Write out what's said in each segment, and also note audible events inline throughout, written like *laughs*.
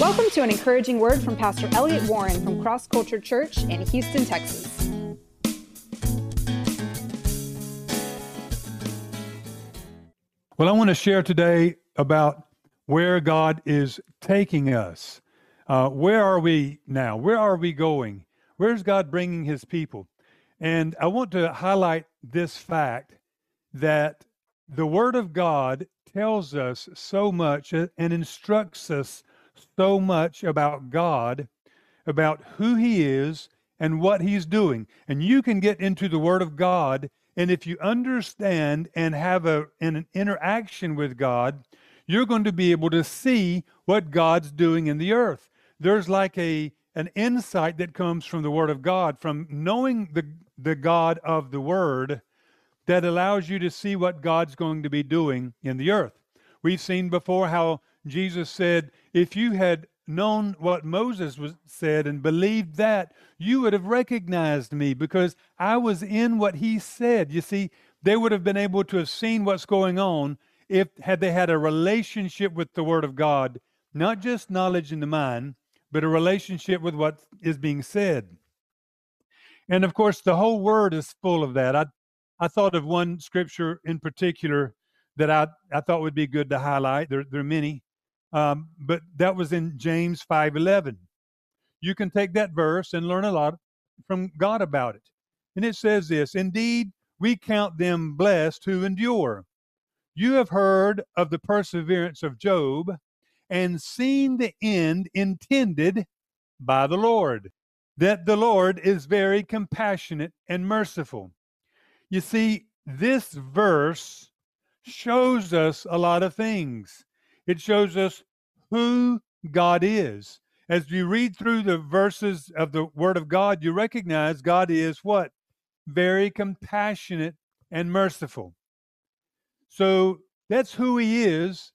Welcome to an encouraging word from Pastor Elliot Warren from Cross Culture Church in Houston, Texas. Well, I want to share today about where God is taking us. Uh, where are we now? Where are we going? Where's God bringing his people? And I want to highlight this fact that the Word of God tells us so much and instructs us so much about God, about who He is and what He's doing. And you can get into the Word of God, and if you understand and have a, an interaction with God, you're going to be able to see what God's doing in the earth. There's like a an insight that comes from the Word of God, from knowing the, the God of the Word that allows you to see what God's going to be doing in the earth. We've seen before how Jesus said, If you had known what Moses was said and believed that, you would have recognized me because I was in what he said. You see, they would have been able to have seen what's going on if had they had a relationship with the Word of God, not just knowledge in the mind, but a relationship with what is being said. And of course, the whole Word is full of that. I I thought of one scripture in particular that I, I thought would be good to highlight. There, there are many, um, but that was in James 5:11. You can take that verse and learn a lot from God about it. And it says this, indeed, we count them blessed who endure. You have heard of the perseverance of Job and seen the end intended by the Lord, that the Lord is very compassionate and merciful. You see, this verse shows us a lot of things. It shows us who God is. As you read through the verses of the Word of God, you recognize God is what? Very compassionate and merciful. So that's who He is,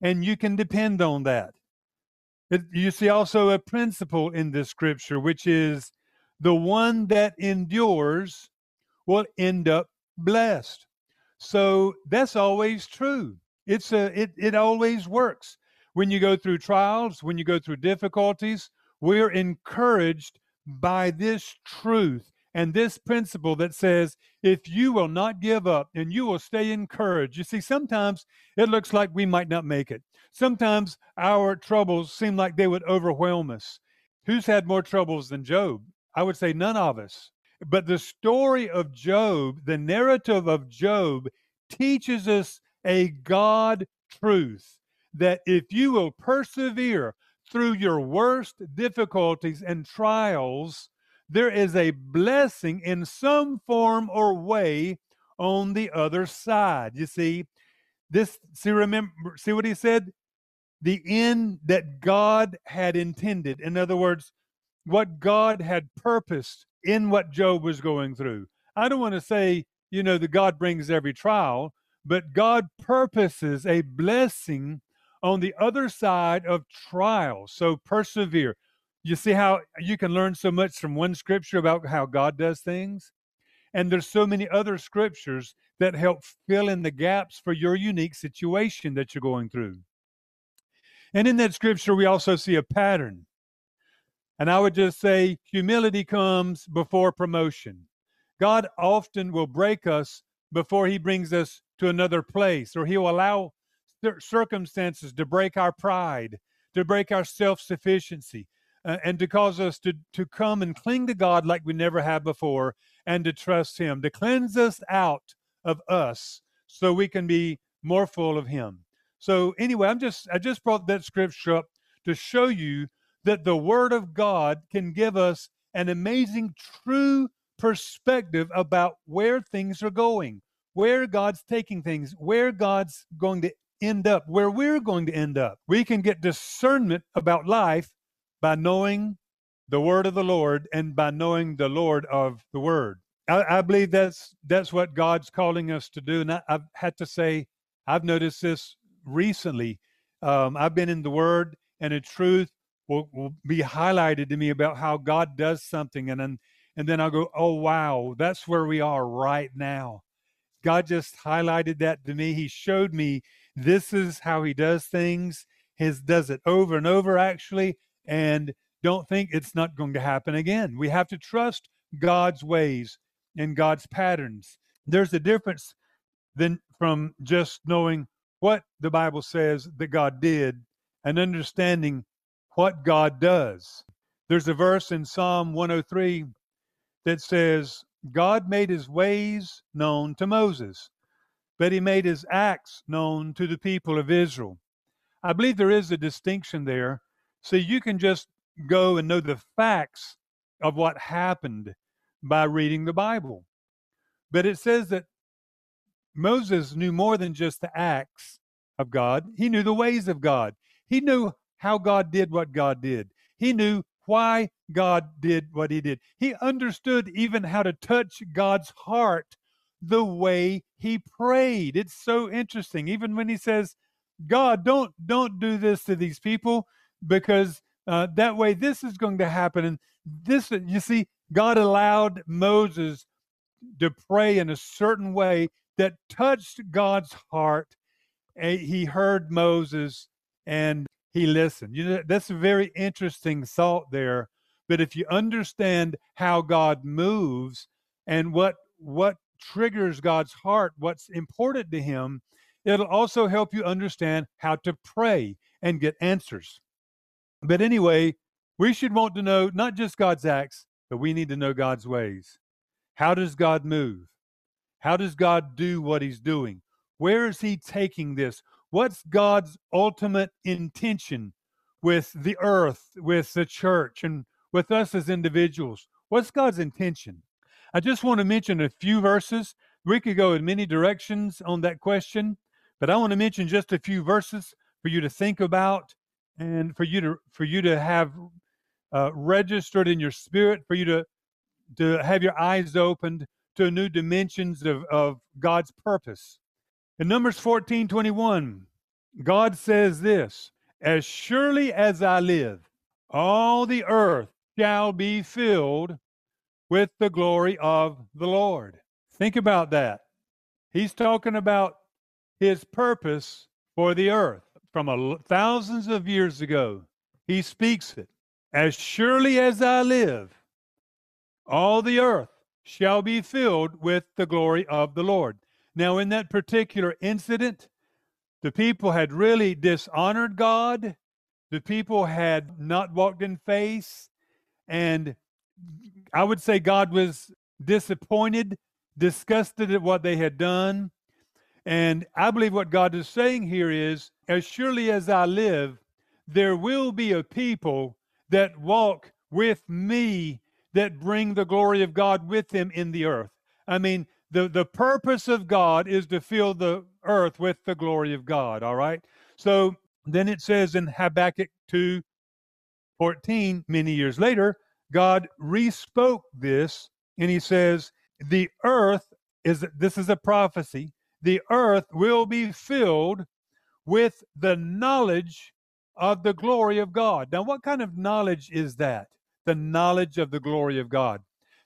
and you can depend on that. It, you see also a principle in this scripture, which is the one that endures will end up blessed. So that's always true. It's a it it always works. When you go through trials, when you go through difficulties, we're encouraged by this truth and this principle that says if you will not give up and you will stay encouraged. You see, sometimes it looks like we might not make it. Sometimes our troubles seem like they would overwhelm us. Who's had more troubles than Job? I would say none of us. But the story of Job, the narrative of Job, teaches us a God truth that if you will persevere through your worst difficulties and trials, there is a blessing in some form or way on the other side. You see, this see remember see what he said? The end that God had intended. In other words, what God had purposed in what Job was going through. I don't want to say, you know, that God brings every trial, but God purposes a blessing on the other side of trials. So persevere. You see how you can learn so much from one scripture about how God does things? And there's so many other scriptures that help fill in the gaps for your unique situation that you're going through. And in that scripture, we also see a pattern. And I would just say humility comes before promotion. God often will break us before he brings us to another place, or he'll allow circumstances to break our pride, to break our self sufficiency, uh, and to cause us to, to come and cling to God like we never have before and to trust him, to cleanse us out of us so we can be more full of him. So anyway, I'm just I just brought that scripture up to show you that the Word of God can give us an amazing, true perspective about where things are going, where God's taking things, where God's going to end up, where we're going to end up. We can get discernment about life by knowing the word of the Lord and by knowing the Lord of the word. I, I believe that's that's what God's calling us to do. And I, have had to say, I've noticed this recently. Um, I've been in the word and in truth will, will be highlighted to me about how God does something. And then, and then I'll go, oh, wow, that's where we are right now. God just highlighted that to me. He showed me this is how he does things. His does it over and over actually, and don't think it's not going to happen again. We have to trust God's ways and God's patterns. There's a difference than from just knowing what the Bible says that God did and understanding what God does. There's a verse in Psalm 103 that says, God made his ways known to Moses, but he made his acts known to the people of Israel. I believe there is a distinction there. So you can just go and know the facts of what happened by reading the Bible. But it says that Moses knew more than just the acts of God, he knew the ways of God. He knew how God did what God did. He knew why God did what he did. He understood even how to touch God's heart the way he prayed. It's so interesting. Even when he says, God, don't don't do this to these people because uh, that way this is going to happen. And this, you see, God allowed Moses to pray in a certain way that touched God's heart. He heard Moses and he listened. You know, that's a very interesting thought there. But if you understand how God moves and what what triggers God's heart, what's important to him, it'll also help you understand how to pray and get answers. But anyway, we should want to know not just God's acts, but we need to know God's ways. How does God move? How does God do what he's doing? Where is he taking this? What's God's ultimate intention with the earth, with the church, and with us as individuals? What's God's intention? I just want to mention a few verses. We could go in many directions on that question, but I want to mention just a few verses for you to think about and for you to for you to have uh, registered in your spirit, for you to to have your eyes opened to new dimensions of, of God's purpose. In Numbers 14 21, God says this As surely as I live, all the earth shall be filled with the glory of the Lord. Think about that. He's talking about his purpose for the earth from a, thousands of years ago. He speaks it. As surely as I live, all the earth shall be filled with the glory of the Lord. Now, in that particular incident, the people had really dishonored God. The people had not walked in faith. And I would say God was disappointed, disgusted at what they had done. And I believe what God is saying here is as surely as I live, there will be a people that walk with me that bring the glory of God with them in the earth. I mean, the, the purpose of God is to fill the earth with the glory of God, all right? So then it says in Habakkuk 2 14, many years later, God respoke this and he says, The earth is, this is a prophecy, the earth will be filled with the knowledge of the glory of God. Now, what kind of knowledge is that? the knowledge of the glory of God.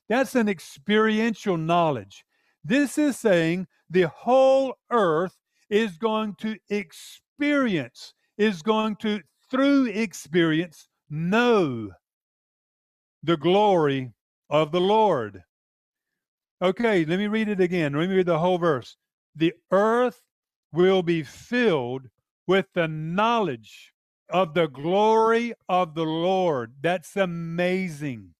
That's an experiential knowledge. This is saying the whole earth is going to experience, is going to, through experience, know the glory of the Lord. Okay, let me read it again. Let me read the whole verse. The earth will be filled with the knowledge of the glory of the Lord. That's amazing.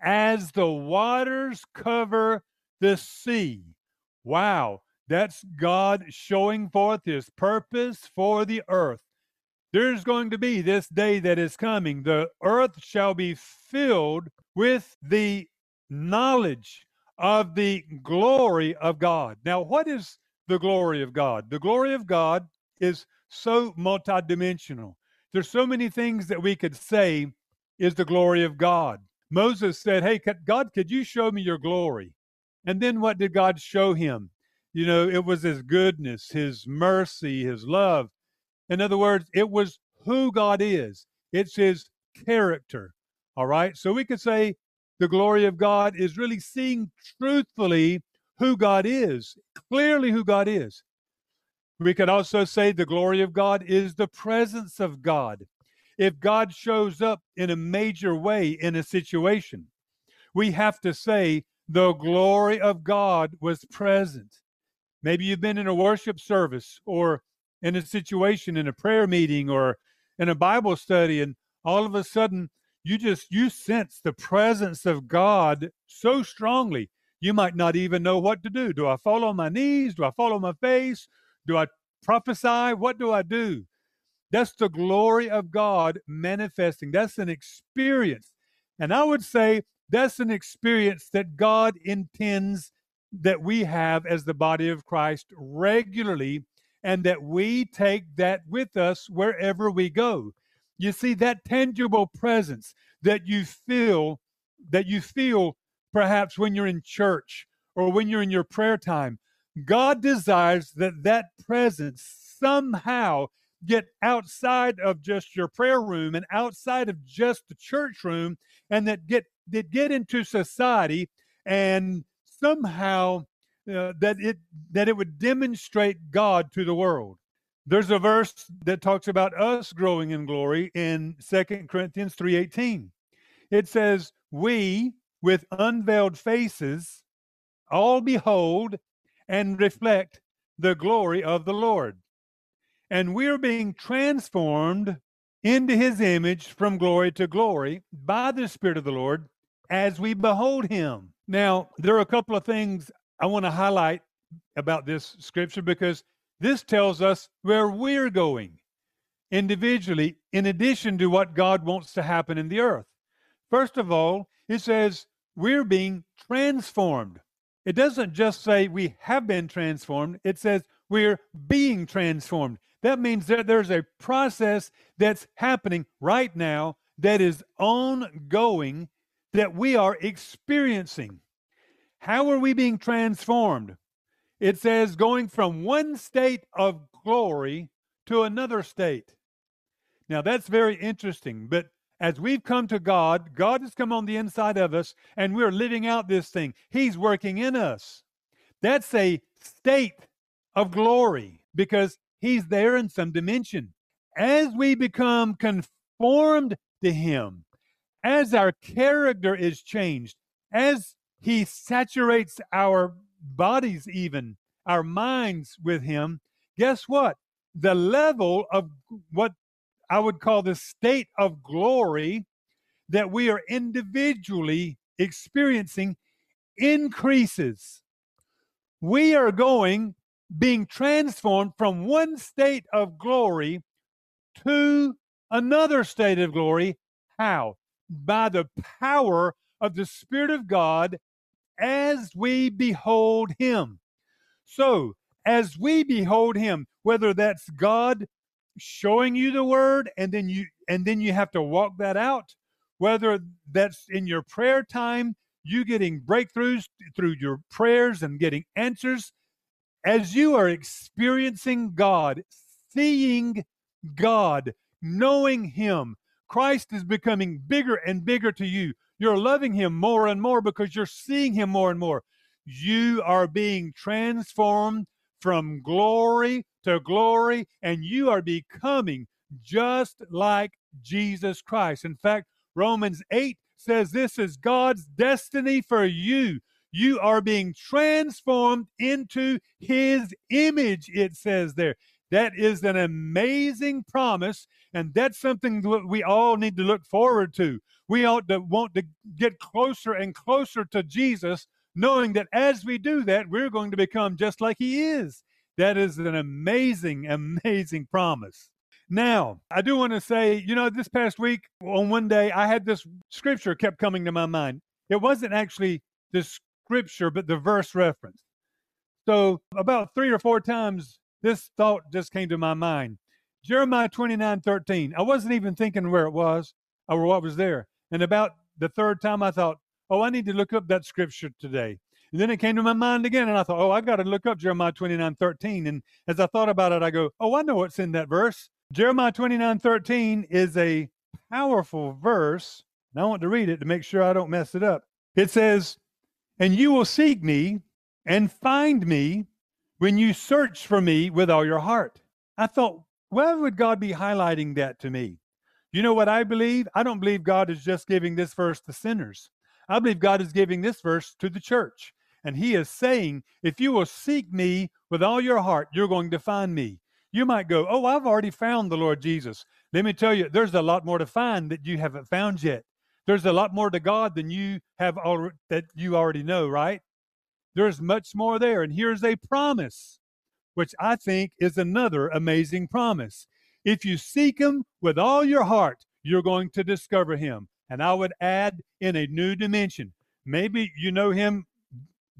As the waters cover the sea. Wow, that's God showing forth his purpose for the earth. There's going to be this day that is coming. The earth shall be filled with the knowledge of the glory of God. Now, what is the glory of God? The glory of God is so multidimensional. There's so many things that we could say is the glory of God. Moses said, Hey, God, could you show me your glory? And then what did God show him? You know, it was his goodness, his mercy, his love. In other words, it was who God is, it's his character. All right. So we could say the glory of God is really seeing truthfully who God is, clearly who God is. We could also say the glory of God is the presence of God. If God shows up in a major way in a situation, we have to say the glory of God was present. Maybe you've been in a worship service or in a situation in a prayer meeting or in a Bible study, and all of a sudden you just you sense the presence of God so strongly you might not even know what to do. Do I fall on my knees? Do I fall on my face? Do I prophesy? What do I do? That's the glory of God manifesting. That's an experience. And I would say that's an experience that God intends that we have as the body of Christ regularly and that we take that with us wherever we go. You see that tangible presence that you feel that you feel perhaps when you're in church or when you're in your prayer time. God desires that that presence somehow get outside of just your prayer room and outside of just the church room and that get that get into society and somehow uh, that it that it would demonstrate God to the world. There's a verse that talks about us growing in glory in Second Corinthians 3:18. It says, "We with unveiled faces all behold and reflect the glory of the Lord." And we're being transformed into his image from glory to glory by the Spirit of the Lord as we behold him. Now, there are a couple of things I want to highlight about this scripture because this tells us where we're going individually, in addition to what God wants to happen in the earth. First of all, it says we're being transformed. It doesn't just say we have been transformed, it says we're being transformed. That means that there's a process that's happening right now that is ongoing that we are experiencing. How are we being transformed? It says going from one state of glory to another state. Now, that's very interesting, but as we've come to God, God has come on the inside of us and we're living out this thing. He's working in us. That's a state of glory because He's there in some dimension. As we become conformed to Him, as our character is changed, as He saturates our bodies, even our minds with Him, guess what? The level of what I would call the state of glory that we are individually experiencing increases. We are going being transformed from one state of glory to another state of glory. How? By the power of the Spirit of God as we behold Him. So, as we behold Him, whether that's God showing you the word and then you and then you have to walk that out whether that's in your prayer time you getting breakthroughs through your prayers and getting answers as you are experiencing God, seeing God, knowing Him, Christ is becoming bigger and bigger to you. You're loving Him more and more because you're seeing Him more and more. You are being transformed from glory to glory, and you are becoming just like Jesus Christ. In fact, Romans 8 says this is God's destiny for you you are being transformed into his image, it says there. That is an amazing promise, and that's something that we all need to look forward to. We ought to want to get closer and closer to Jesus, knowing that as we do that, we're going to become just like he is. That is an amazing, amazing promise. Now, I do want to say, you know, this past week on one day, I had this scripture kept coming to my mind. It wasn't actually the scripture, but the verse reference. So, about three or four times, this thought just came to my mind. Jeremiah 29 13. I wasn't even thinking where it was or what was there. And about the third time, I thought, oh, I need to look up that scripture today. And then it came to my mind again, and I thought, oh, I've got to look up Jeremiah 29 13. And as I thought about it, I go, oh, I know what's in that verse. Jeremiah 29 13 is a powerful verse. And I want to read it to make sure I don't mess it up. It says, and you will seek me and find me when you search for me with all your heart. I thought, why would God be highlighting that to me? You know what I believe? I don't believe God is just giving this verse to sinners. I believe God is giving this verse to the church. And he is saying, if you will seek me with all your heart, you're going to find me. You might go, Oh, I've already found the Lord Jesus. Let me tell you, there's a lot more to find that you haven't found yet. There's a lot more to God than you have already that you already know, right? There's much more there. And here's a promise, which I think is another amazing promise. If you seek him with all your heart, you're going to discover him. And I would add in a new dimension. Maybe you know him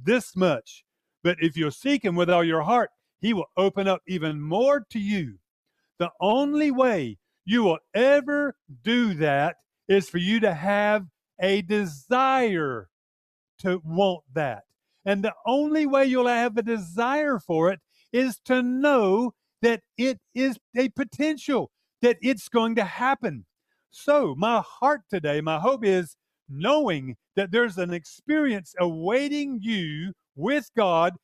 this much, but if you seek him with all your heart, he will open up even more to you. The only way you will ever do that is for you to have a desire to want that. And the only way you'll have a desire for it is to know that it is a potential, that it's going to happen. So, my heart today, my hope is knowing that there's an experience awaiting you with God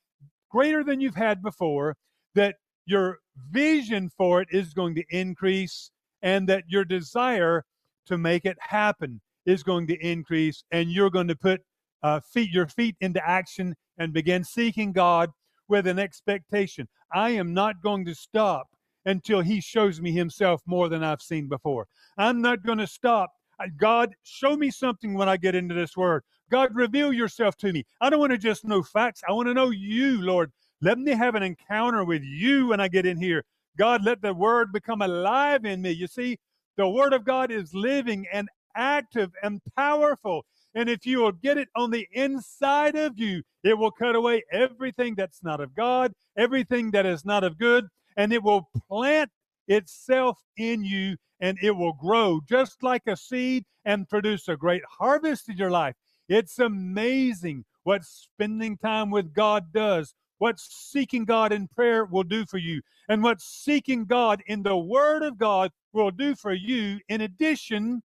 greater than you've had before, that your vision for it is going to increase, and that your desire to make it happen is going to increase, and you're going to put uh, feet your feet into action and begin seeking God with an expectation. I am not going to stop until He shows me Himself more than I've seen before. I'm not going to stop. God, show me something when I get into this word. God, reveal yourself to me. I don't want to just know facts. I want to know you, Lord. Let me have an encounter with you when I get in here. God, let the word become alive in me. You see, the word of God is living and active and powerful. And if you will get it on the inside of you, it will cut away everything that's not of God, everything that is not of good, and it will plant itself in you and it will grow just like a seed and produce a great harvest in your life. It's amazing what spending time with God does, what seeking God in prayer will do for you, and what seeking God in the Word of God will do for you, in addition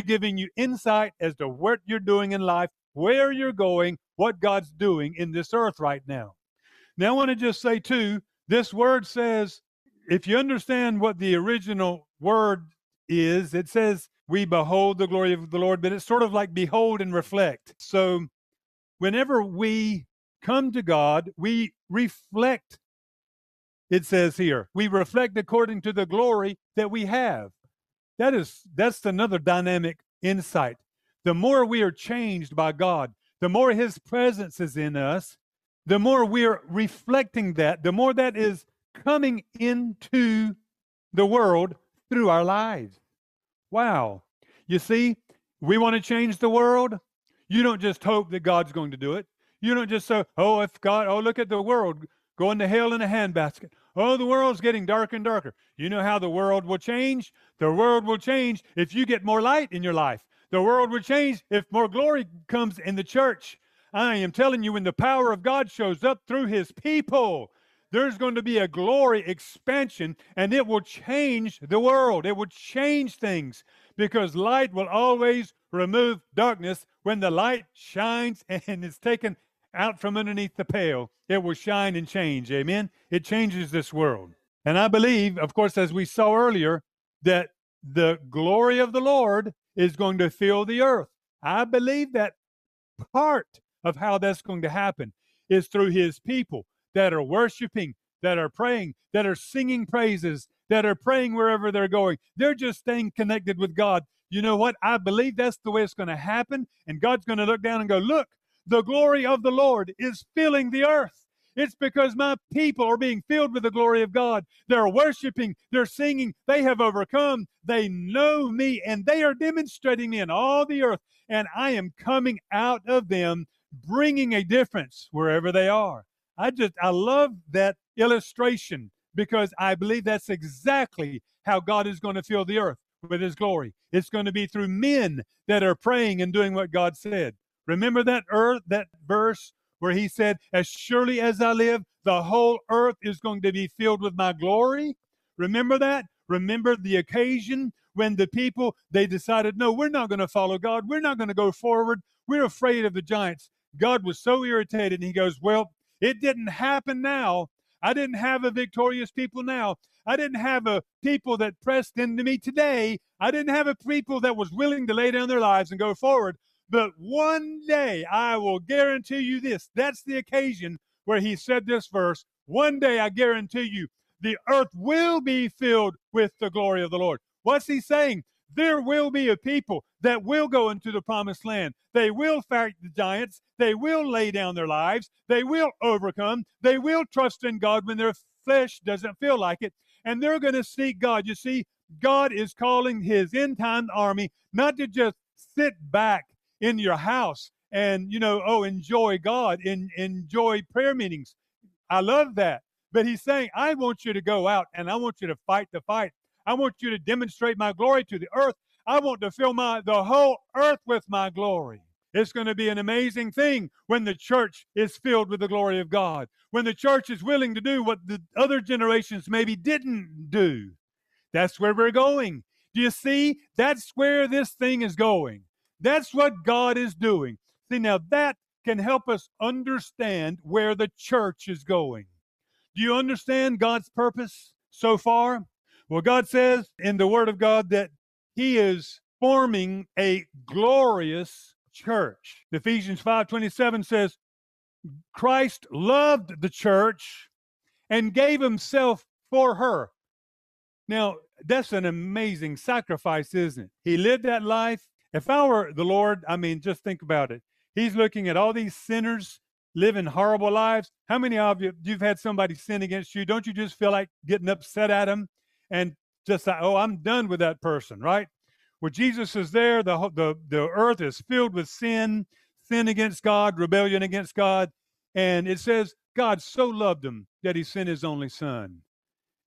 giving you insight as to what you're doing in life, where you're going, what God's doing in this earth right now. Now, I want to just say, too, this word says, if you understand what the original word is, it says, we behold the glory of the Lord, but it's sort of like behold and reflect. So, whenever we come to God, we reflect, it says here, we reflect according to the glory that we have. That is, that's another dynamic insight. The more we are changed by God, the more His presence is in us, the more we are reflecting that, the more that is coming into the world through our lives. Wow. You see, we want to change the world. You don't just hope that God's going to do it. You don't just say, oh, if God, oh, look at the world going to hell in a handbasket. Oh, the world's getting darker and darker. You know how the world will change? The world will change if you get more light in your life. The world will change if more glory comes in the church. I am telling you, when the power of God shows up through his people, there's going to be a glory expansion and it will change the world. It will change things because light will always remove darkness. When the light shines *laughs* and is taken out from underneath the pail, it will shine and change. Amen. It changes this world. And I believe, of course, as we saw earlier, that the glory of the Lord is going to fill the earth. I believe that part of how that's going to happen is through his people that are worshiping, that are praying, that are singing praises, that are praying wherever they're going. They're just staying connected with God. You know what? I believe that's the way it's going to happen. And God's going to look down and go, Look, the glory of the Lord is filling the earth. It's because my people are being filled with the glory of God. They're worshiping, they're singing, they have overcome, they know me, and they are demonstrating me in all the earth. And I am coming out of them, bringing a difference wherever they are. I just, I love that illustration because I believe that's exactly how God is going to fill the earth with his glory. It's going to be through men that are praying and doing what God said. Remember that earth, that verse where he said, As surely as I live, the whole earth is going to be filled with my glory? Remember that? Remember the occasion when the people they decided, no, we're not going to follow God. We're not going to go forward. We're afraid of the giants. God was so irritated, and he goes, Well, it didn't happen now. I didn't have a victorious people now. I didn't have a people that pressed into me today. I didn't have a people that was willing to lay down their lives and go forward. But one day I will guarantee you this. That's the occasion where he said this verse. One day I guarantee you the earth will be filled with the glory of the Lord. What's he saying? There will be a people that will go into the promised land. They will fight the giants. They will lay down their lives. They will overcome. They will trust in God when their flesh doesn't feel like it. And they're going to seek God. You see, God is calling his end time army not to just sit back in your house and, you know, oh, enjoy God, enjoy prayer meetings. I love that. But he's saying, I want you to go out and I want you to fight the fight. I want you to demonstrate my glory to the earth. I want to fill my the whole earth with my glory. It's going to be an amazing thing when the church is filled with the glory of God. When the church is willing to do what the other generations maybe didn't do. That's where we're going. Do you see? That's where this thing is going. That's what God is doing. See, now that can help us understand where the church is going. Do you understand God's purpose so far? Well, God says in the Word of God that He is forming a glorious church. Ephesians 5:27 says, Christ loved the church and gave himself for her. Now, that's an amazing sacrifice, isn't it? He lived that life. If I were the Lord, I mean, just think about it. He's looking at all these sinners living horrible lives. How many of you you've had somebody sin against you? Don't you just feel like getting upset at them and just like, oh, I'm done with that person, right? Where Jesus is there, the, the, the earth is filled with sin, sin against God, rebellion against God. And it says, God so loved them that he sent his only son.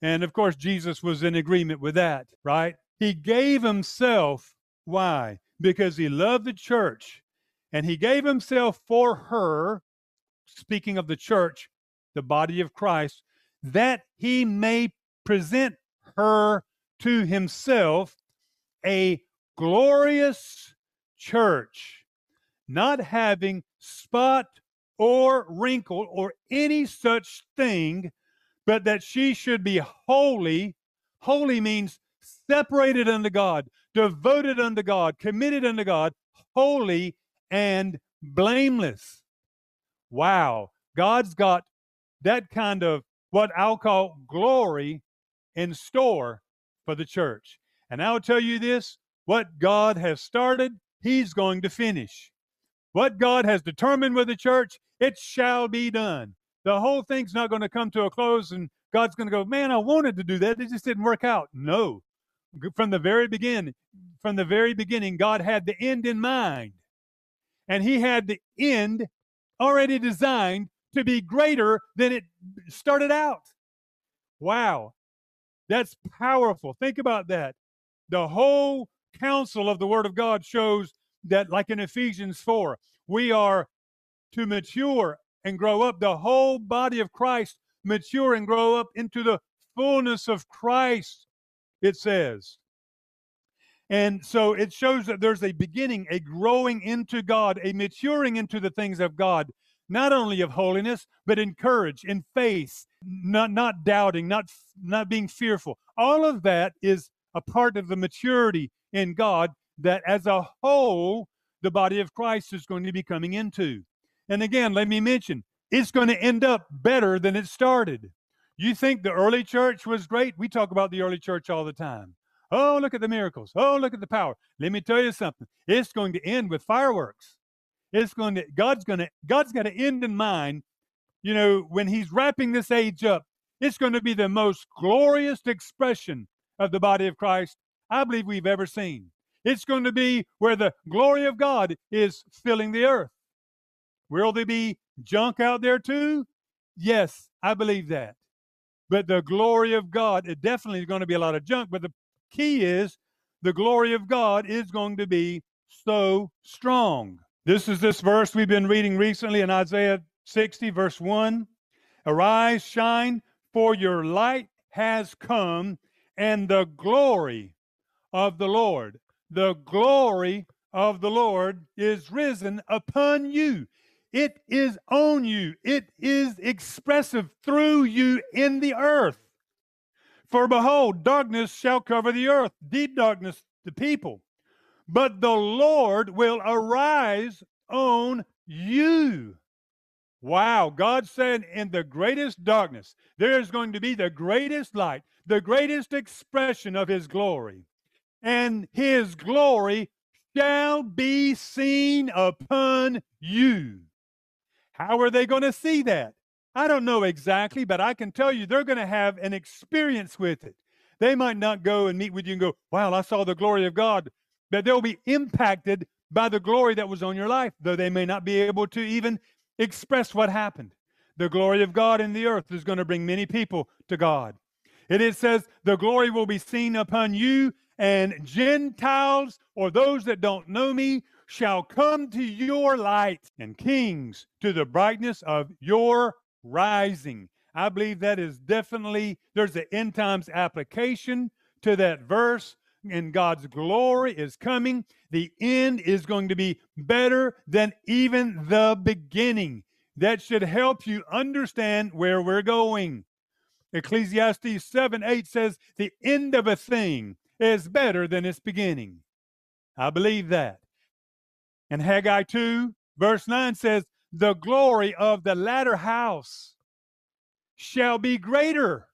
And of course, Jesus was in agreement with that, right? He gave himself. Why? Because he loved the church and he gave himself for her, speaking of the church, the body of Christ, that he may present her to himself a glorious church, not having spot or wrinkle or any such thing, but that she should be holy. Holy means separated unto God, devoted unto God, committed unto God, holy and blameless. Wow. God's got that kind of what I'll call glory in store for the church. And I'll tell you this what God has started, He's going to finish. What God has determined with the church, it shall be done. The whole thing's not going to come to a close and God's going to go, man, I wanted to do that. It just didn't work out. No. From the very beginning, from the very beginning, God had the end in mind. And He had the end already designed to be greater than it started out. Wow. That's powerful. Think about that. The whole counsel of the Word of God shows that, like in Ephesians 4, we are to mature and grow up. The whole body of Christ mature and grow up into the fullness of Christ, it says. And so it shows that there's a beginning, a growing into God, a maturing into the things of God not only of holiness, but in courage, in faith, not, not doubting, not, not being fearful. All of that is a part of the maturity in God that as a whole, the body of Christ is going to be coming into. And again, let me mention, it's going to end up better than it started. You think the early church was great? We talk about the early church all the time. Oh, look at the miracles. Oh, look at the power. Let me tell you something. It's going to end with fireworks. It's going to God's going to God's got an end in mind. You know, when He's wrapping this age up, it's going to be the most glorious expression of the body of Christ I believe we've ever seen. It's going to be where the glory of God is filling the earth. Will there be junk out there too? Yes, I believe that. But the glory of God, it definitely is going to be a lot of junk. But the key is the glory of God is going to be so strong. This is this verse we've been reading recently in Isaiah 60, verse 1. Arise, shine, for your light has come, and the glory of the Lord, the glory of the Lord is risen upon you. It is on you, it is expressive through you in the earth. For behold, darkness shall cover the earth, deep darkness the people. But the Lord will arise on you. Wow, God said in the greatest darkness, there is going to be the greatest light, the greatest expression of his glory. And his glory shall be seen upon you. How are they going to see that? I don't know exactly, but I can tell you they're going to have an experience with it. They might not go and meet with you and go, Wow, I saw the glory of God, but they'll be impacted by the glory that was on your life, though they may not be able to even express what happened. The glory of God in the earth is going to bring many people to God. And it says, The glory will be seen upon you, and Gentiles or those that don't know me shall come to your light, and kings to the brightness of your rising. I believe that is definitely, there's an end times application to that verse, and God's glory is coming. The end is going to be better than even the beginning. That should help you understand where we're going. Ecclesiastes 7 8 says, The end of a thing is better than its beginning. I believe that. And Haggai 2, verse 9 says, The glory of the latter house shall be greater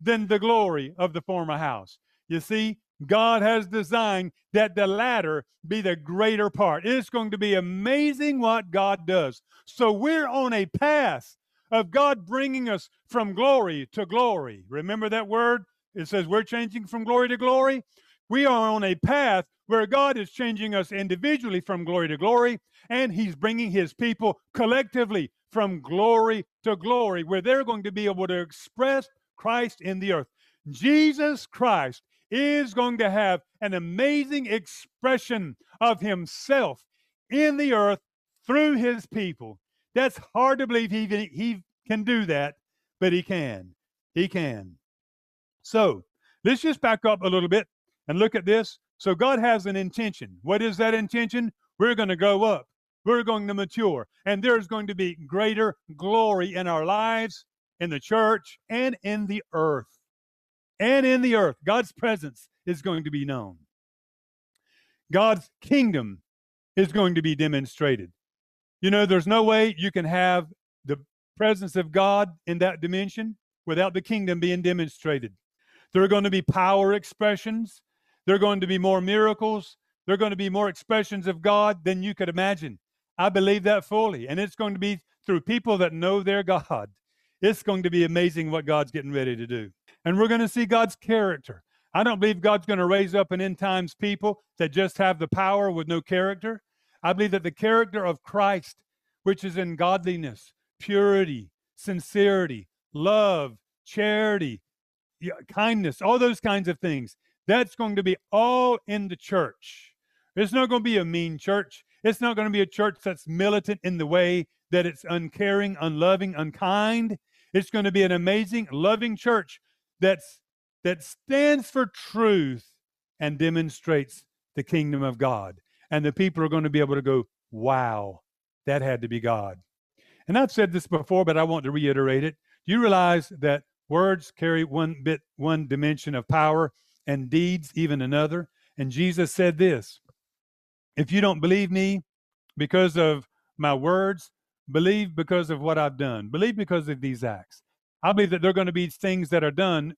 than the glory of the former house. You see, God has designed that the latter be the greater part. It's going to be amazing what God does. So we're on a path of God bringing us from glory to glory. Remember that word? It says we're changing from glory to glory. We are on a path where God is changing us individually from glory to glory, and He's bringing His people collectively from glory to glory, where they're going to be able to express Christ in the earth. Jesus Christ is going to have an amazing expression of Himself in the earth through His people. That's hard to believe He, he can do that, but He can. He can. So let's just back up a little bit and look at this. So God has an intention. What is that intention? We're going to grow up. We're going to mature. And there's going to be greater glory in our lives, in the church, and in the earth. And in the earth, God's presence is going to be known. God's kingdom is going to be demonstrated. You know, there's no way you can have the presence of God in that dimension without the kingdom being demonstrated. There are going to be power expressions. There are going to be more miracles. There are going to be more expressions of God than you could imagine. I believe that fully. And it's going to be through people that know their God. It's going to be amazing what God's getting ready to do. And we're going to see God's character. I don't believe God's going to raise up an end times people that just have the power with no character. I believe that the character of Christ, which is in godliness, purity, sincerity, love, charity, kindness, all those kinds of things. That's going to be all in the church. It's not going to be a mean church. It's not going to be a church that's militant in the way that it's uncaring, unloving, unkind. It's going to be an amazing, loving church that's that stands for truth and demonstrates the kingdom of God. And the people are going to be able to go, wow, that had to be God. And I've said this before, but I want to reiterate it. Do you realize that Words carry one bit, one dimension of power, and deeds even another. And Jesus said this If you don't believe me because of my words, believe because of what I've done. Believe because of these acts. I believe that there are going to be things that are done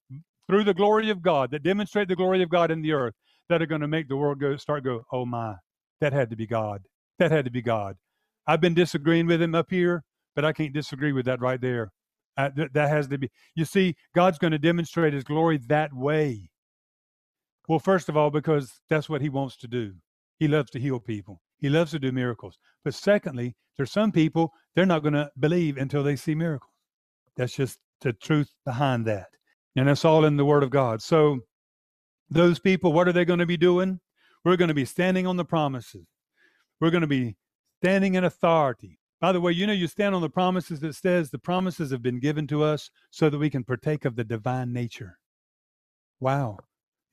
through the glory of God that demonstrate the glory of God in the earth that are going to make the world go start go, oh my, that had to be God. That had to be God. I've been disagreeing with him up here, but I can't disagree with that right there. Th- that has to be. You see, God's going to demonstrate His glory that way. Well, first of all, because that's what He wants to do. He loves to heal people. He loves to do miracles. But secondly, there's some people they're not going to believe until they see miracles. That's just the truth behind that, and that's all in the Word of God. So, those people, what are they going to be doing? We're going to be standing on the promises. We're going to be standing in authority. By the way, you know, you stand on the promises that says the promises have been given to us so that we can partake of the divine nature. Wow.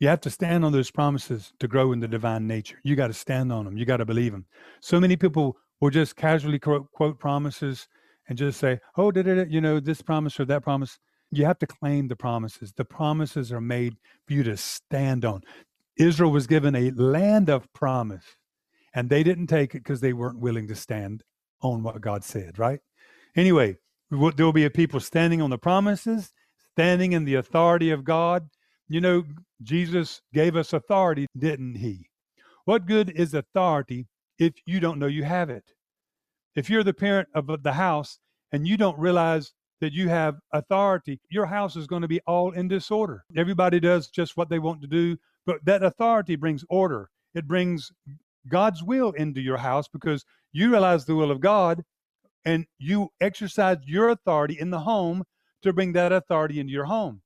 You have to stand on those promises to grow in the divine nature. You got to stand on them. You got to believe them. So many people will just casually quote, quote promises and just say, oh, da, da, you know, this promise or that promise. You have to claim the promises. The promises are made for you to stand on. Israel was given a land of promise, and they didn't take it because they weren't willing to stand on what God said, right? Anyway, there will be a people standing on the promises, standing in the authority of God. You know, Jesus gave us authority, didn't he? What good is authority if you don't know you have it? If you're the parent of the house and you don't realize that you have authority, your house is going to be all in disorder. Everybody does just what they want to do, but that authority brings order. It brings God's will into your house because you realize the will of God and you exercise your authority in the home to bring that authority into your home.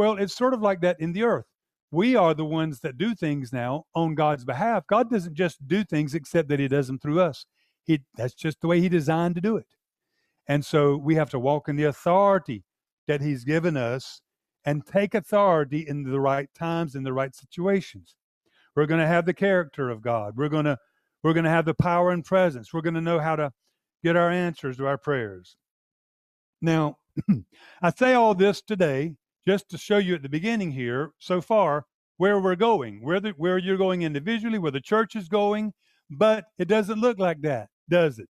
Well, it's sort of like that in the earth. We are the ones that do things now on God's behalf. God doesn't just do things except that He does them through us. He that's just the way He designed to do it. And so we have to walk in the authority that He's given us and take authority in the right times, in the right situations. We're going to have the character of God. We're going to we're going to have the power and presence. We're going to know how to get our answers to our prayers. Now, *clears throat* I say all this today just to show you at the beginning here, so far, where we're going, where, the, where you're going individually, where the church is going, but it doesn't look like that, does it?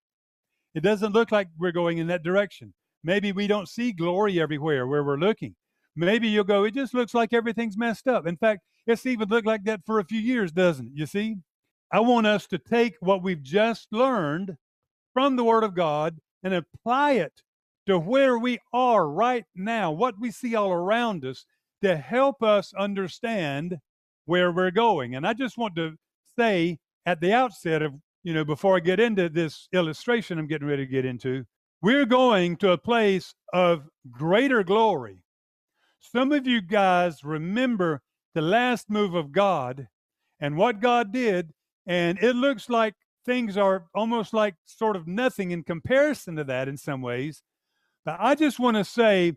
It doesn't look like we're going in that direction. Maybe we don't see glory everywhere where we're looking. Maybe you'll go, it just looks like everything's messed up. In fact, it's even looked like that for a few years, doesn't it? You see? I want us to take what we've just learned from the Word of God and apply it to where we are right now, what we see all around us, to help us understand where we're going. And I just want to say at the outset of, you know, before I get into this illustration I'm getting ready to get into, we're going to a place of greater glory. Some of you guys remember the last move of God and what God did, and it looks like things are almost like sort of nothing in comparison to that in some ways. But I just want to say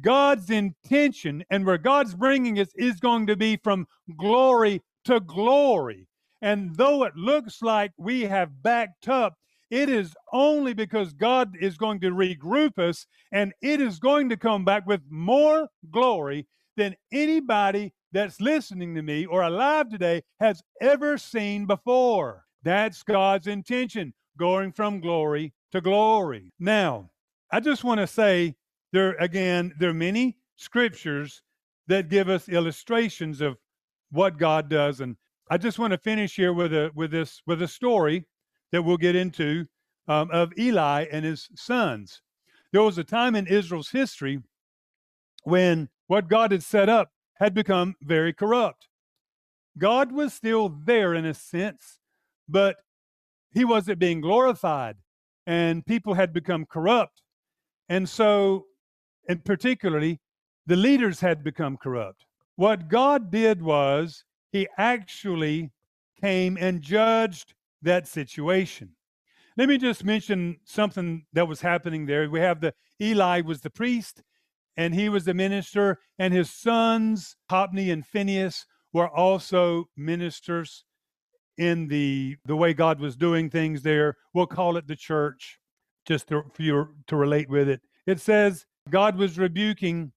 God's intention and where God's bringing us is going to be from glory to glory. And though it looks like we have backed up, it is only because God is going to regroup us and it is going to come back with more glory than anybody that's listening to me or alive today has ever seen before. That's God's intention, going from glory to glory. Now, I just want to say there again, there are many scriptures that give us illustrations of what God does. And I just want to finish here with a with this with a story that we'll get into um, of Eli and his sons. There was a time in Israel's history when what God had set up had become very corrupt. God was still there in a sense, but he wasn't being glorified, and people had become corrupt. And so, and particularly, the leaders had become corrupt. What God did was he actually came and judged that situation. Let me just mention something that was happening there. We have the Eli was the priest and he was the minister, and his sons, Hophni and Phinehas were also ministers in the the way God was doing things there. We'll call it the church, just to, for you to relate with it. It says God was rebuking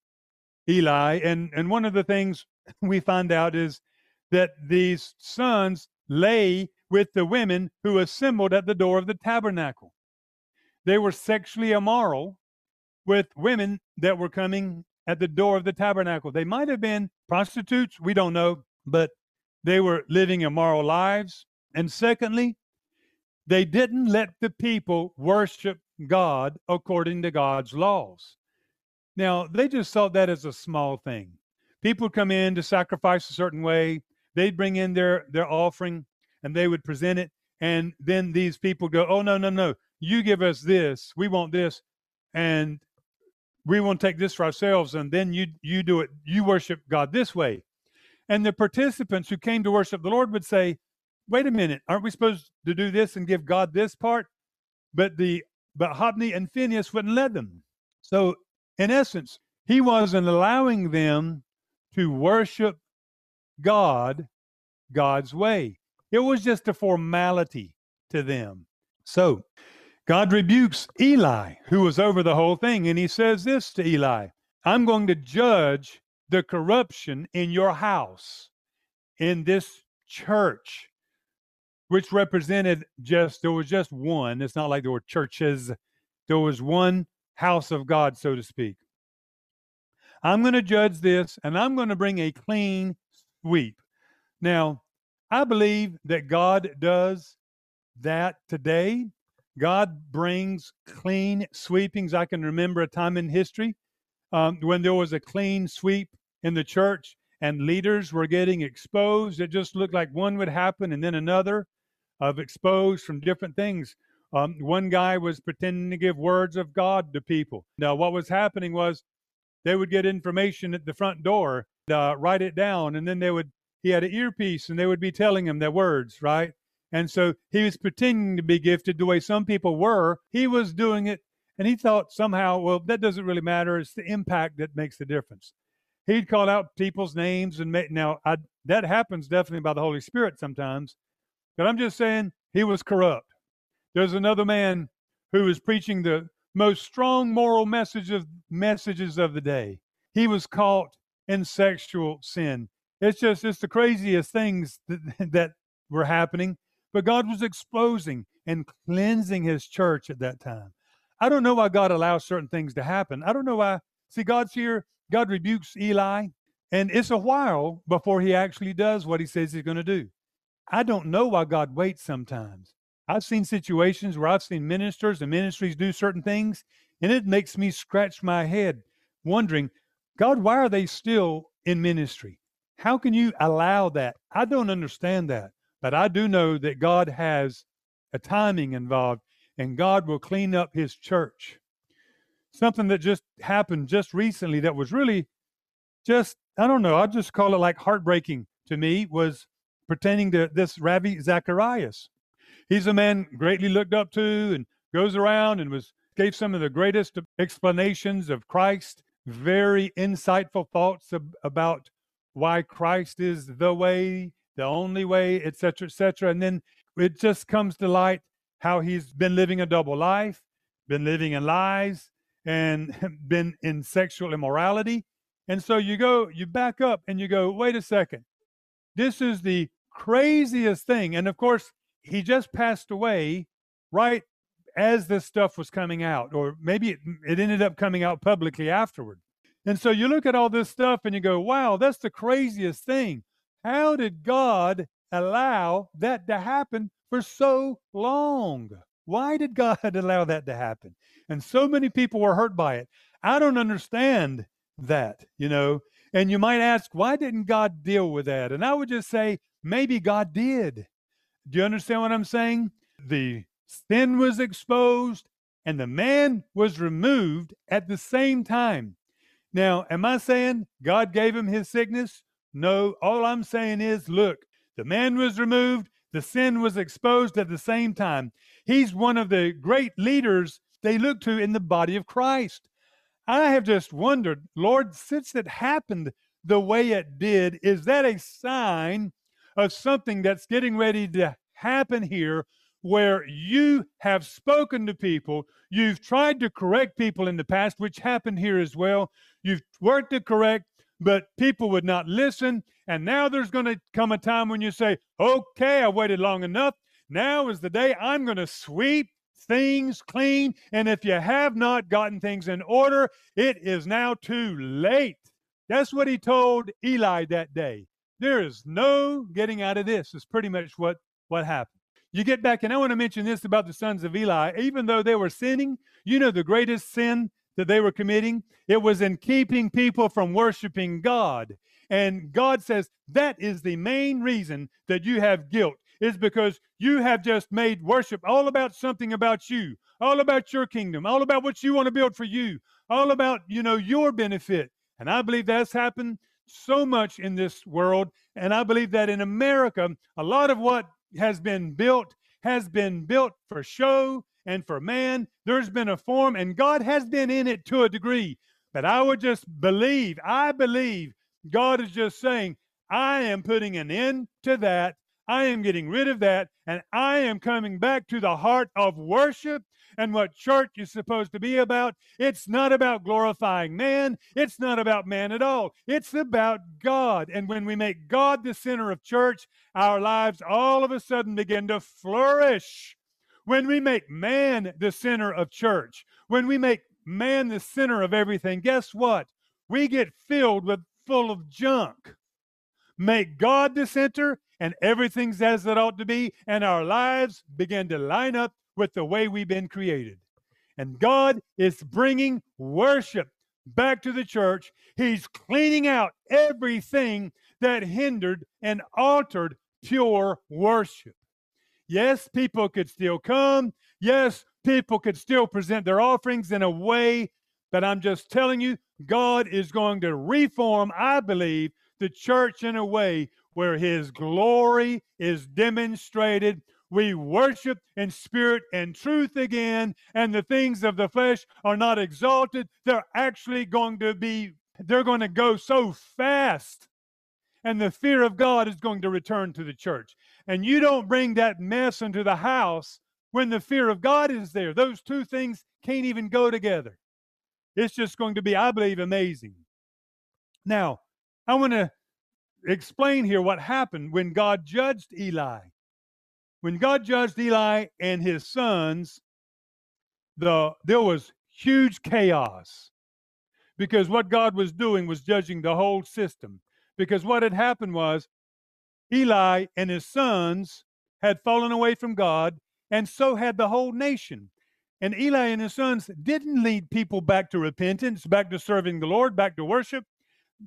Eli, and and one of the things *laughs* we find out is that these sons lay with the women who assembled at the door of the tabernacle. They were sexually immoral with women that were coming at the door of the tabernacle. They might have been prostitutes, we don't know, but they were living immoral lives. And secondly, they didn't let the people worship God according to God's laws. Now, they just saw that as a small thing. People come in to sacrifice a certain way, they'd bring in their, their offering and they would present it. And then these people go, Oh, no, no, no, you give us this. We want this. And we want to take this for ourselves. And then you, you do it, you worship God this way. And the participants who came to worship the Lord would say, wait a minute, aren't we supposed to do this and give God this part? But the but Hophni and Phinehas wouldn't let them. So in essence, he wasn't allowing them to worship God God's way. It was just a formality to them. So God rebukes Eli, who was over the whole thing, and he says this to Eli I'm going to judge the corruption in your house, in this church, which represented just, there was just one. It's not like there were churches, there was one house of God, so to speak. I'm going to judge this and I'm going to bring a clean sweep. Now, I believe that God does that today. God brings clean sweepings. I can remember a time in history um, when there was a clean sweep in the church and leaders were getting exposed. It just looked like one would happen and then another of exposed from different things. Um, one guy was pretending to give words of God to people. Now, what was happening was they would get information at the front door, uh, write it down, and then they would. He had an earpiece, and they would be telling him their words, right? And so he was pretending to be gifted the way some people were. He was doing it, and he thought somehow, well, that doesn't really matter. It's the impact that makes the difference. He'd call out people's names, and make, now I, that happens definitely by the Holy Spirit sometimes. But I'm just saying he was corrupt. There's another man who was preaching the most strong moral message of messages of the day. He was caught in sexual sin. It's just it's the craziest things *laughs* that, that were happening. But God was exposing and cleansing his church at that time. I don't know why God allows certain things to happen. I don't know why. See, God's here. God rebukes Eli, and it's a while before he actually does what he says he's going to do. I don't know why God waits sometimes. I've seen situations where I've seen ministers and ministries do certain things, and it makes me scratch my head wondering, God, why are they still in ministry? How can you allow that? I don't understand that, but I do know that God has a timing involved, and God will clean up his church. Something that just happened just recently that was really just, I don't know, I'll just call it like heartbreaking to me was pertaining to this Ravi Zacharias he's a man greatly looked up to and goes around and was gave some of the greatest explanations of Christ, very insightful thoughts ab- about why Christ is the way, the only way, etc., etc. And then it just comes to light how he's been living a double life, been living in lies, and *laughs* been in sexual immorality. And so you go, you back up and you go, wait a second. This is the craziest thing. And of course, he just passed away right as this stuff was coming out, or maybe it, it ended up coming out publicly afterward. And so you look at all this stuff and you go, wow, that's the craziest thing. How did God allow that to happen for so long? Why did God *laughs* allow that to happen? And so many people were hurt by it. I don't understand that, you know. And you might ask, why didn't God deal with that? And I would just say, maybe God did. Do you understand what I'm saying? The sin was exposed and the man was removed at the same time. Now, am I saying God gave him his sickness? No. All I'm saying is look, the man was removed, the sin was exposed at the same time. He's one of the great leaders they look to in the body of Christ. I have just wondered, Lord, since it happened the way it did, is that a sign of something that's getting ready to happen here where you have spoken to people, you've tried to correct people in the past, which happened here as well. You've worked to correct, but people would not listen. And now there's going to come a time when you say, okay, I waited long enough. Now is the day I'm going to sweep things clean. And if you have not gotten things in order, it is now too late. That's what he told Eli that day. There is no getting out of this, is pretty much what, what happened. You get back, and I want to mention this about the sons of Eli. Even though they were sinning, you know the greatest sin that they were committing? It was in keeping people from worshiping God. And God says that is the main reason that you have guilt, is because you have just made worship all about something about you, all about your kingdom, all about what you want to build for you, all about, you know, your benefit. And I believe that's happened so much in this world. And I believe that in America, a lot of what has been built has been built for show and for man. There's been a form, and God has been in it to a degree. But I would just believe, I believe God is just saying, I am putting an end to that. I am getting rid of that, and I am coming back to the heart of worship and what church is supposed to be about. It's not about glorifying man, it's not about man at all. It's about God. And when we make God the center of church, our lives all of a sudden begin to flourish. When we make man the center of church, when we make man the center of everything, guess what? We get filled with full of junk. Make God the center, and everything's as it ought to be, and our lives begin to line up with the way we've been created. And God is bringing worship back to the church. He's cleaning out everything that hindered and altered pure worship. Yes, people could still come. Yes, people could still present their offerings in a way, but I'm just telling you, God is going to reform, I believe, the church in a way where his glory is demonstrated. We worship in spirit and truth again, and the things of the flesh are not exalted. They're actually going to be, they're going to go so fast. And the fear of God is going to return to the church. And you don't bring that mess into the house when the fear of God is there. Those two things can't even go together. It's just going to be, I believe, amazing. Now, I want to explain here what happened when God judged Eli. When God judged Eli and his sons, the there was huge chaos because what God was doing was judging the whole system. Because what had happened was Eli and his sons had fallen away from God, and so had the whole nation. And Eli and his sons didn't lead people back to repentance, back to serving the Lord, back to worship.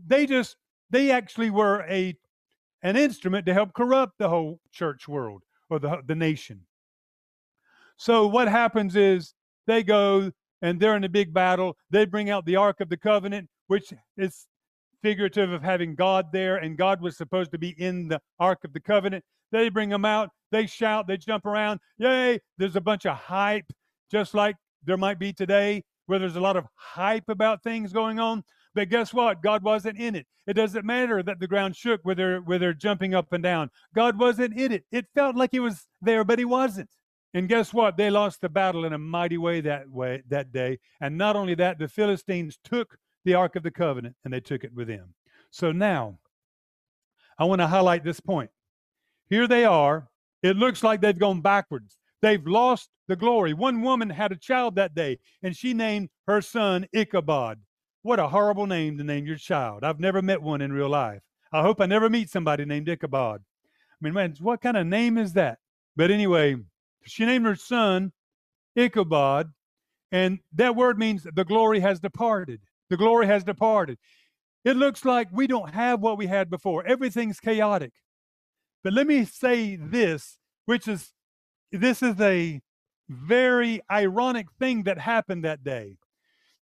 They just they actually were a an instrument to help corrupt the whole church world or the, the nation. So what happens is they go and they're in a big battle. They bring out the Ark of the Covenant, which is figurative of having God there, and God was supposed to be in the Ark of the Covenant. They bring them out. They shout. They jump around. Yay! There's a bunch of hype, just like there might be today, where there's a lot of hype about things going on. But guess what? God wasn't in it. It doesn't matter that the ground shook with their with their jumping up and down. God wasn't in it. It felt like he was there, but he wasn't. And guess what? They lost the battle in a mighty way that way that day. And not only that, the Philistines took the Ark of the Covenant and they took it with them. So now I want to highlight this point. Here they are. It looks like they've gone backwards. They've lost the glory. One woman had a child that day, and she named her son Ichabod. What a horrible name to name your child. I've never met one in real life. I hope I never meet somebody named Ichabod. I mean, man, what kind of name is that? But anyway, she named her son Ichabod, and that word means the glory has departed. The glory has departed. It looks like we don't have what we had before. Everything's chaotic. But let me say this, which is this is a very ironic thing that happened that day.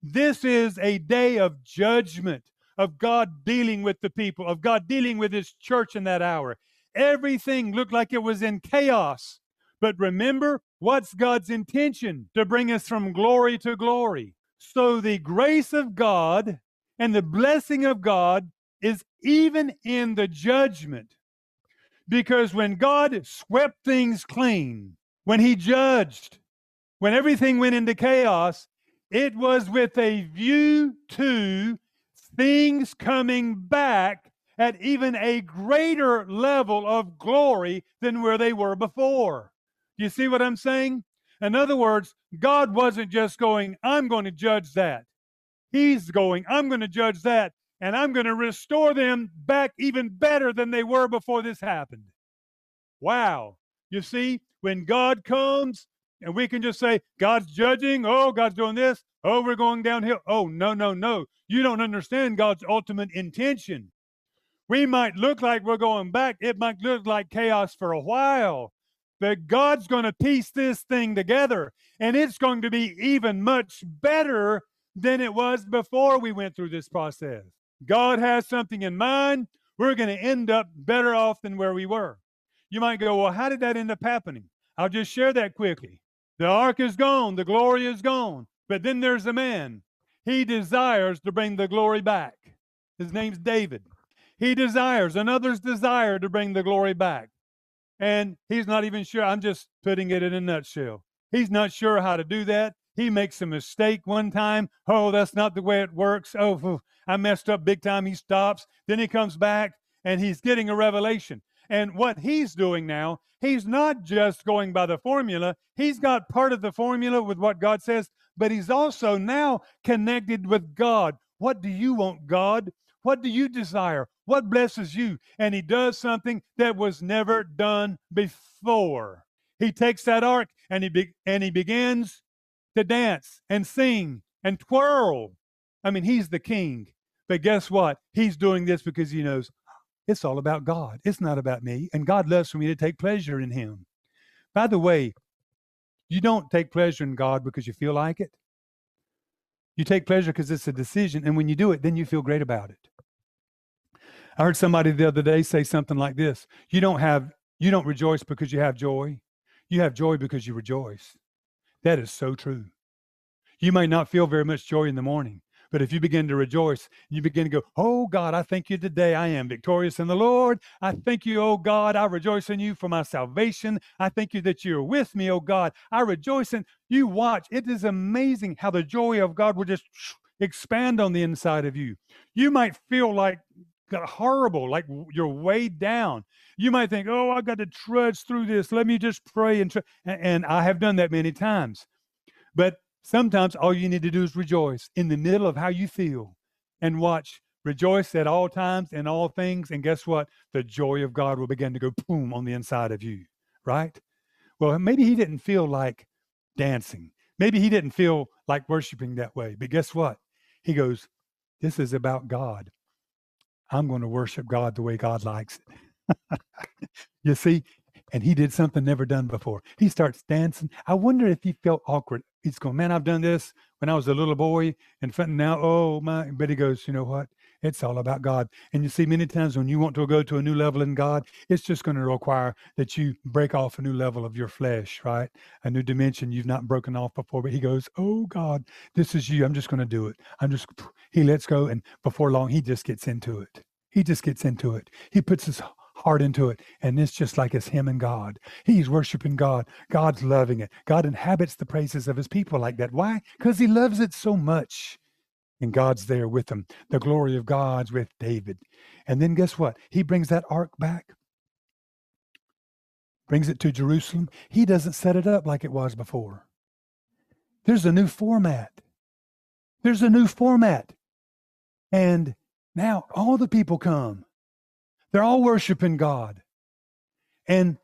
This is a day of judgment, of God dealing with the people, of God dealing with his church in that hour. Everything looked like it was in chaos. But remember, what's God's intention? To bring us from glory to glory. So the grace of God and the blessing of God is even in the judgment. Because when God swept things clean, when he judged, when everything went into chaos, it was with a view to things coming back at even a greater level of glory than where they were before. You see what I'm saying? In other words, God wasn't just going, I'm going to judge that. He's going, I'm going to judge that, and I'm going to restore them back even better than they were before this happened. Wow. You see, when God comes, and we can just say, God's judging. Oh, God's doing this. Oh, we're going downhill. Oh, no, no, no. You don't understand God's ultimate intention. We might look like we're going back. It might look like chaos for a while, but God's going to piece this thing together, and it's going to be even much better than it was before we went through this process. God has something in mind. We're going to end up better off than where we were. You might go, well, how did that end up happening? I'll just share that quickly. The ark is gone, the glory is gone. But then there's a man. He desires to bring the glory back. His name's David. He desires, and others desire to bring the glory back. and he's not even sure. I'm just putting it in a nutshell. He's not sure how to do that. He makes a mistake one time. Oh, that's not the way it works. Oh, I messed up big time. He stops. Then he comes back and he's getting a revelation. And what he's doing now, he's not just going by the formula, he's got part of the formula with what God says, but he's also now connected with God. What do you want, God? What do you desire? What blesses you? And he does something that was never done before. He takes that ark and he be- and he begins to dance and sing and twirl. I mean, he's the king. But guess what? He's doing this because he knows it's all about God. It's not about me. And God loves for me to take pleasure in him. By the way, you don't take pleasure in God because you feel like it. You take pleasure because it's a decision. And when you do it, then you feel great about it. I heard somebody the other day say something like this You don't have, you don't rejoice because you have joy. You have joy because you rejoice. That is so true. You may not feel very much joy in the morning, but if you begin to rejoice, you begin to go, Oh God, I thank you today. I am victorious in the Lord. I thank you, oh God. I rejoice in you for my salvation. I thank you that you're with me, oh God. I rejoice in you. Watch. It is amazing how the joy of God will just expand on the inside of you. You might feel like horrible, like you're weighed down. You might think, oh, I've got to trudge through this. Let me just pray. And, tr-. and I have done that many times. But sometimes all you need to do is rejoice in the middle of how you feel and watch. Rejoice at all times and all things. And guess what? The joy of God will begin to go boom on the inside of you, right? Well, maybe he didn't feel like dancing. Maybe he didn't feel like worshiping that way. But guess what? He goes, This is about God. I'm going to worship God the way God likes it. *laughs* you see, and he did something never done before. He starts dancing. I wonder if he felt awkward. He's going, man, I've done this when I was a little boy, and now, oh my! But he goes, you know what? It's all about God. And you see, many times when you want to go to a new level in God, it's just going to require that you break off a new level of your flesh, right? A new dimension you've not broken off before. But he goes, Oh God, this is you. I'm just going to do it. I'm just, *sniffs* he lets go. And before long, he just gets into it. He just gets into it. He puts his heart into it. And it's just like it's him and God. He's worshiping God. God's loving it. God inhabits the praises of his people like that. Why? Because he loves it so much and God's there with him. The glory of God's with David. And then guess what? He brings that ark back, brings it to Jerusalem. He doesn't set it up like it was before. There's a new format. There's a new format. And now all the people come. They're all worshiping God. And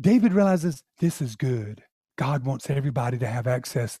David realizes this is good. God wants everybody to have access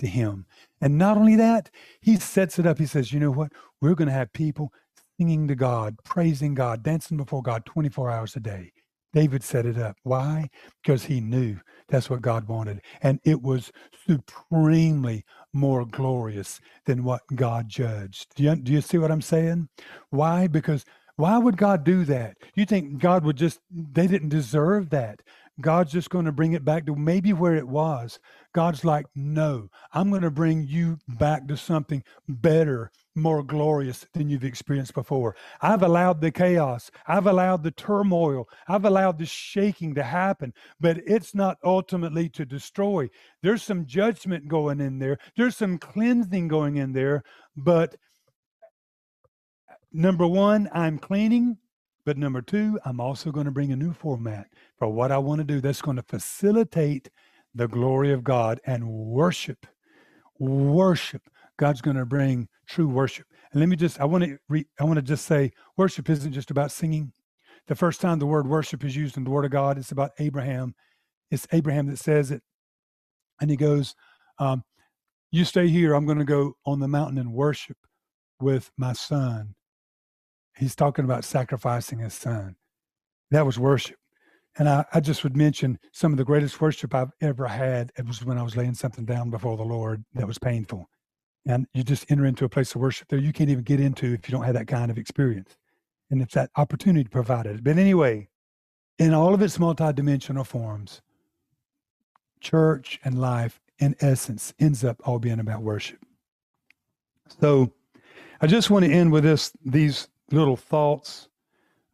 to him. And not only that, he sets it up. He says, you know what? We're going to have people singing to God, praising God, dancing before God 24 hours a day. David set it up. Why? Because he knew that's what God wanted. And it was supremely more glorious than what God judged. Do you, do you see what I'm saying? Why? Because why would God do that? You think God would just, they didn't deserve that. God's just going to bring it back to maybe where it was. God's like, no, I'm going to bring you back to something better, more glorious than you've experienced before. I've allowed the chaos, I've allowed the turmoil, I've allowed the shaking to happen, but it's not ultimately to destroy. There's some judgment going in there, there's some cleansing going in there, but number one, I'm cleaning. But number two, I'm also going to bring a new format for what I want to do that's going to facilitate the glory of God and worship. Worship. God's going to bring true worship. And let me just I want to re, I want to just say worship isn't just about singing. The first time the word worship is used in the word of God, it's about Abraham. It's Abraham that says it. And he goes, um, you stay here. I'm going to go on the mountain and worship with my son. He's talking about sacrificing his son. That was worship. And I, I, just would mention some of the greatest worship I've ever had. It was when I was laying something down before the Lord that was painful. And you just enter into a place of worship that you can't even get into if you don't have that kind of experience. And it's that opportunity provided. But anyway, in all of its multidimensional forms, church and life, in essence, ends up all being about worship. So I just want to end with this these little thoughts.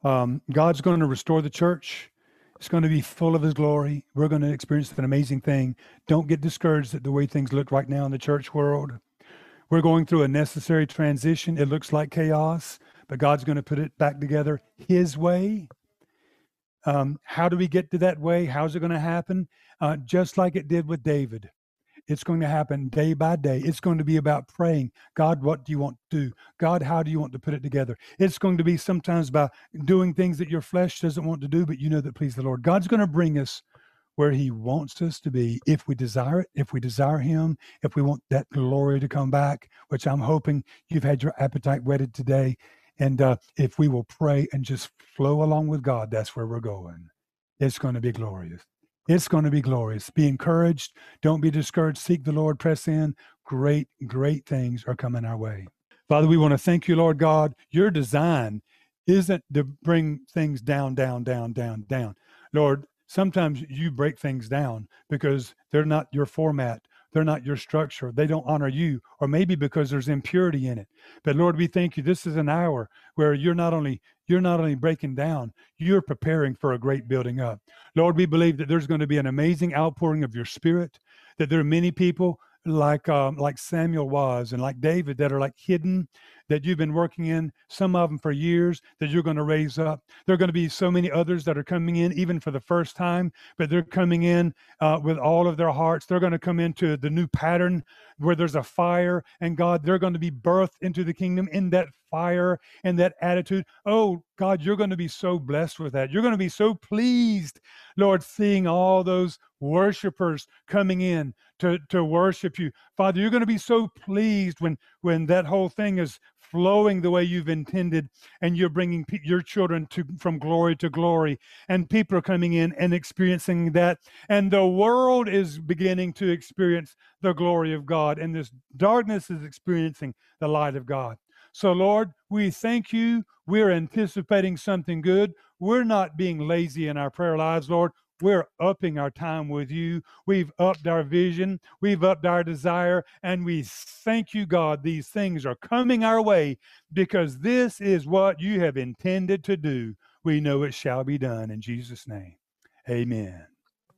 Um, God's going to restore the church It's going to be full of His glory. We're going to experience an amazing thing. Don't get discouraged at the way things look right now in the church world. We're going through a necessary transition. It looks like chaos, but God's going to put it back together His way. Um, how do we get to that way? How's it going to happen? Uh, just like it did with David. It's going to happen day by day. It's going to be about praying. God, what do you want to do? God, how do you want to put it together? It's going to be sometimes about doing things that your flesh doesn't want to do, but you know that please the Lord. God's going to bring us where He wants us to be if we desire it, if we desire Him, if we want that glory to come back, which I'm hoping you've had your appetite whetted today. And uh, if we will pray and just flow along with God, that's where we're going. It's going to be glorious. It's going to be glorious. Be encouraged. Don't be discouraged. Seek the Lord. Press in. Great, great things are coming our way. Father, we want to thank you, Lord God. Your design isn't to bring things down, down, down, down, down. Lord, sometimes you break things down because they're not your format they're not your structure. They don't honor you, or maybe because there's impurity in it. But Lord, we thank you. This is an hour where you're not only you're not only breaking down, you're preparing for a great building up. Lord, we believe that there's going to be an amazing outpouring of your spirit, that there are many people like um, like Samuel was and like David that are like hidden that you've been working in, some of them for years, that you're going to raise up. There are going to be so many others that are coming in, even for the first time, but they're coming in uh, with all of their hearts. They're going to come into the new pattern where there's a fire, and God, they're going to be birthed into the kingdom in that fire and that attitude. Oh, God, you're going to be so blessed with that. You're going to be so pleased, Lord, seeing all those worshipers coming in to, to worship you. Father, you're going to be so pleased when when that whole thing is flowing the way you've intended and you're bringing your children to from glory to glory and people are coming in and experiencing that and the world is beginning to experience the glory of God and this darkness is experiencing the light of God. So lord we thank you. We're anticipating something good. We're not being lazy in our prayer lives lord we're upping our time with you. We've upped our vision. We've upped our desire. And we thank you, God, these things are coming our way because this is what you have intended to do. We know it shall be done in Jesus' name. Amen.